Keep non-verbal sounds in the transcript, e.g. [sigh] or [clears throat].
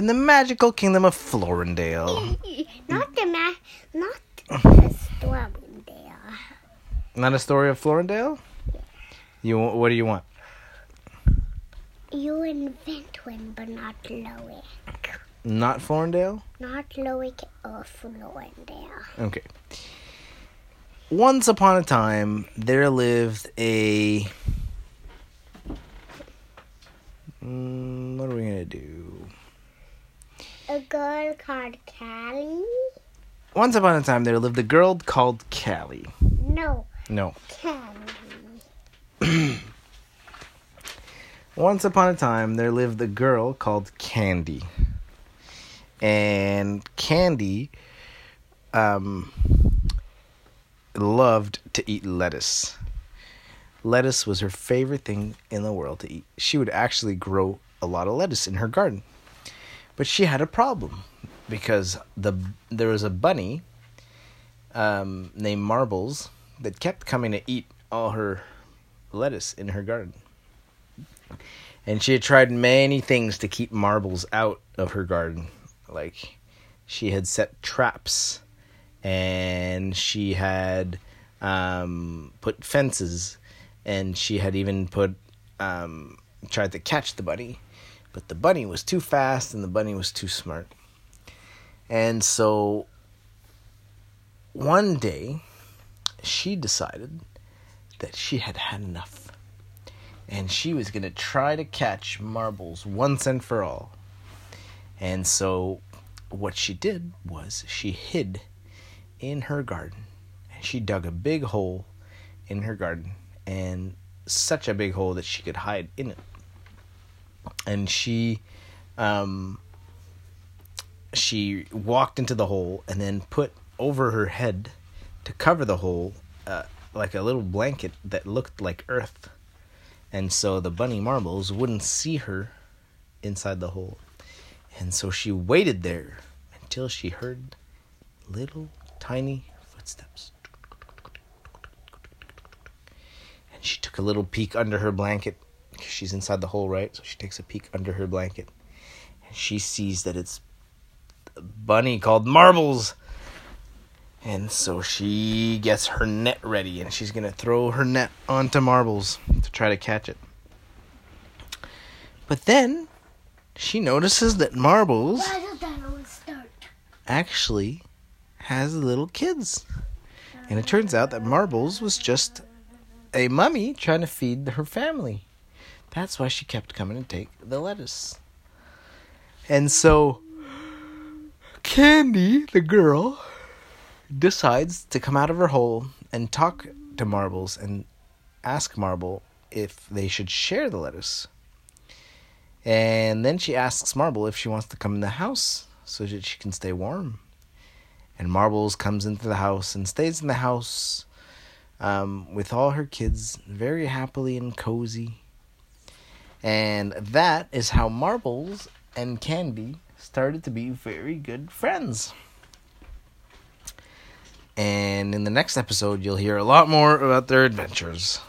in the magical kingdom of Florendale. [laughs] not the ma- not the there. Not a story of Florendale? You wa- what do you want? You invent one, but not Loic. Not Florendale? Not Loic or Florendale. Okay. Once upon a time, there lived a. Mm, what are we gonna do? Girl called Callie? Once upon a time, there lived a girl called Callie. No, No. Callie. [clears throat] Once upon a time, there lived a girl called Candy. And Candy um, loved to eat lettuce. Lettuce was her favorite thing in the world to eat. She would actually grow a lot of lettuce in her garden. But she had a problem because the there was a bunny um, named Marbles that kept coming to eat all her lettuce in her garden. And she had tried many things to keep marbles out of her garden. Like she had set traps and she had um, put fences and she had even put um, tried to catch the bunny. But the bunny was too fast and the bunny was too smart. And so one day she decided that she had had enough and she was going to try to catch marbles once and for all. And so, what she did was she hid in her garden and she dug a big hole in her garden and such a big hole that she could hide in it. And she, um, she walked into the hole and then put over her head to cover the hole uh, like a little blanket that looked like earth and so the bunny marbles wouldn't see her inside the hole. And so she waited there until she heard little tiny footsteps. And she took a little peek under her blanket. She's inside the hole, right? So she takes a peek under her blanket. And she sees that it's a bunny called Marbles. And so she gets her net ready and she's going to throw her net onto Marbles to try to catch it. But then she notices that Marbles Why did that always start? actually has little kids. And it turns out that Marbles was just a mummy trying to feed her family. That's why she kept coming to take the lettuce. And so Candy, the girl, decides to come out of her hole and talk to Marbles and ask Marble if they should share the lettuce. And then she asks Marble if she wants to come in the house so that she can stay warm. And Marbles comes into the house and stays in the house um, with all her kids very happily and cozy. And that is how Marbles and Candy started to be very good friends. And in the next episode, you'll hear a lot more about their adventures.